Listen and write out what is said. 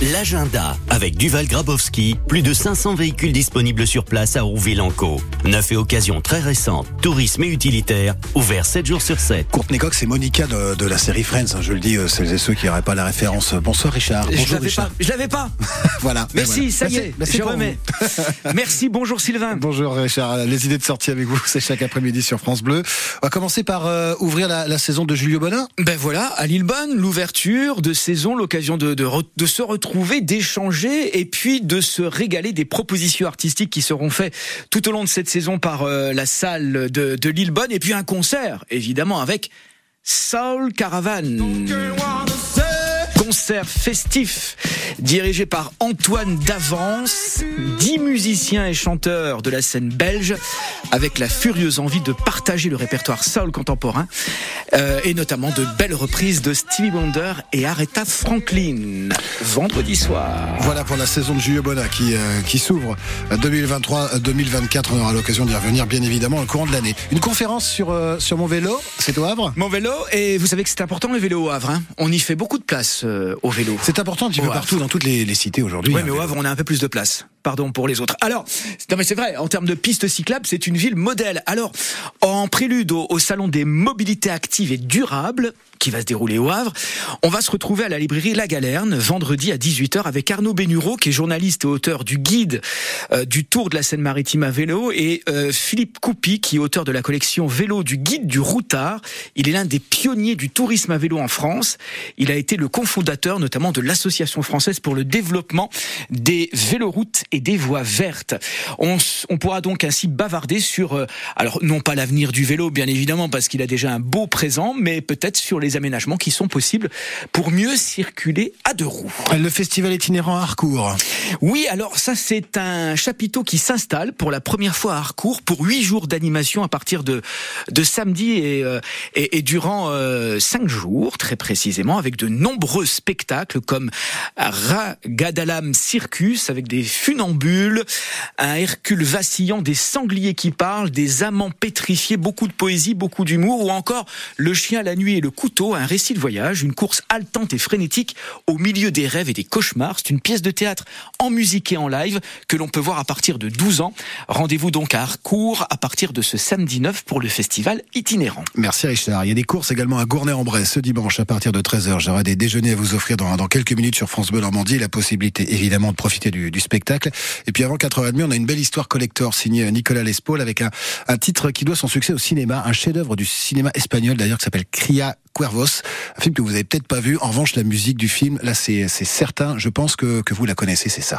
L'agenda avec Duval Grabowski, plus de 500 véhicules disponibles sur place à Rouville-en-Caux. Neuf et occasions très récentes, tourisme et utilitaire, ouvert 7 jours sur 7. Courtney Cox, c'est Monica de, la série Friends, hein, je le dis, euh, celles et ceux qui n'auraient pas la référence. Bonsoir Richard. Bonjour je l'avais Richard. Pas, je l'avais pas. voilà. Merci, ça y est, je remets. Merci, bonjour Sylvain. Bonjour Richard. Les idées de sortie avec vous, c'est chaque après-midi sur France Bleu. On va commencer par euh, ouvrir la, saison de Julio Bonin. Ben voilà, à Lillebonne, l'ouverture de saison, l'occasion de, de, de se retrouver, d'échanger et puis de se régaler des propositions artistiques qui seront faites tout au long de cette saison par euh, la salle de, Lillebonne et puis un concert évidemment avec Soul Caravan concert festif dirigé par Antoine Davance, dix musiciens et chanteurs de la scène belge, avec la furieuse envie de partager le répertoire soul contemporain, euh, et notamment de belles reprises de Stevie Wonder et Aretha Franklin, vendredi soir. Voilà pour la saison de Julio Bona qui, euh, qui s'ouvre 2023-2024. On aura l'occasion d'y revenir, bien évidemment, au courant de l'année. Une conférence sur, euh, sur mon vélo, c'est au Havre? Mon vélo, et vous savez que c'est important le vélo au Havre. Hein. on y fait beaucoup de place au vélo. C'est important un petit peu partout dans toutes les, les cités aujourd'hui. Oui, mais au Havre, on a un peu plus de place pardon pour les autres. Alors, non mais c'est vrai, en termes de pistes cyclables, c'est une ville modèle. Alors, en prélude au, salon des mobilités actives et durables, qui va se dérouler au Havre, on va se retrouver à la librairie La Galerne vendredi à 18h avec Arnaud Bénureau, qui est journaliste et auteur du guide euh, du Tour de la Seine-Maritime à vélo, et euh, Philippe Coupi, qui est auteur de la collection Vélo du guide du routard. Il est l'un des pionniers du tourisme à vélo en France. Il a été le cofondateur notamment de l'Association française pour le développement des véloroutes et des voies vertes. On, pourra donc ainsi bavarder sur, euh, alors non pas l'avenir du vélo bien évidemment parce qu'il a déjà un beau présent, mais peut-être sur les aménagements qui sont possibles pour mieux circuler à deux roues. Le festival itinérant à Harcourt. Oui, alors ça c'est un chapiteau qui s'installe pour la première fois à Harcourt pour huit jours d'animation à partir de, de samedi et, euh, et, durant euh, cinq jours très précisément avec de nombreux spectacles comme Ragadalam Circus avec des funambules un Hercule vacillant, des sangliers qui parlent, des amants pétrifiés, beaucoup de poésie, beaucoup d'humour, ou encore Le chien, la nuit et le couteau, un récit de voyage, une course haletante et frénétique au milieu des rêves et des cauchemars. C'est une pièce de théâtre en musique et en live que l'on peut voir à partir de 12 ans. Rendez-vous donc à Harcourt à partir de ce samedi 9 pour le festival itinérant. Merci Richard. Il y a des courses également à Gournay-en-Bresse ce dimanche à partir de 13h. J'aurai des déjeuners à vous offrir dans, dans quelques minutes sur France Bleu Normandie la possibilité évidemment de profiter du, du spectacle. Et puis avant 4h30, on a une belle histoire collector signée Nicolas Lespaul avec un, un titre qui doit son succès au cinéma, un chef-d'œuvre du cinéma espagnol d'ailleurs qui s'appelle Cria Un film que vous avez peut-être pas vu. En revanche, la musique du film, là c'est certain, je pense que, que vous la connaissez, c'est ça.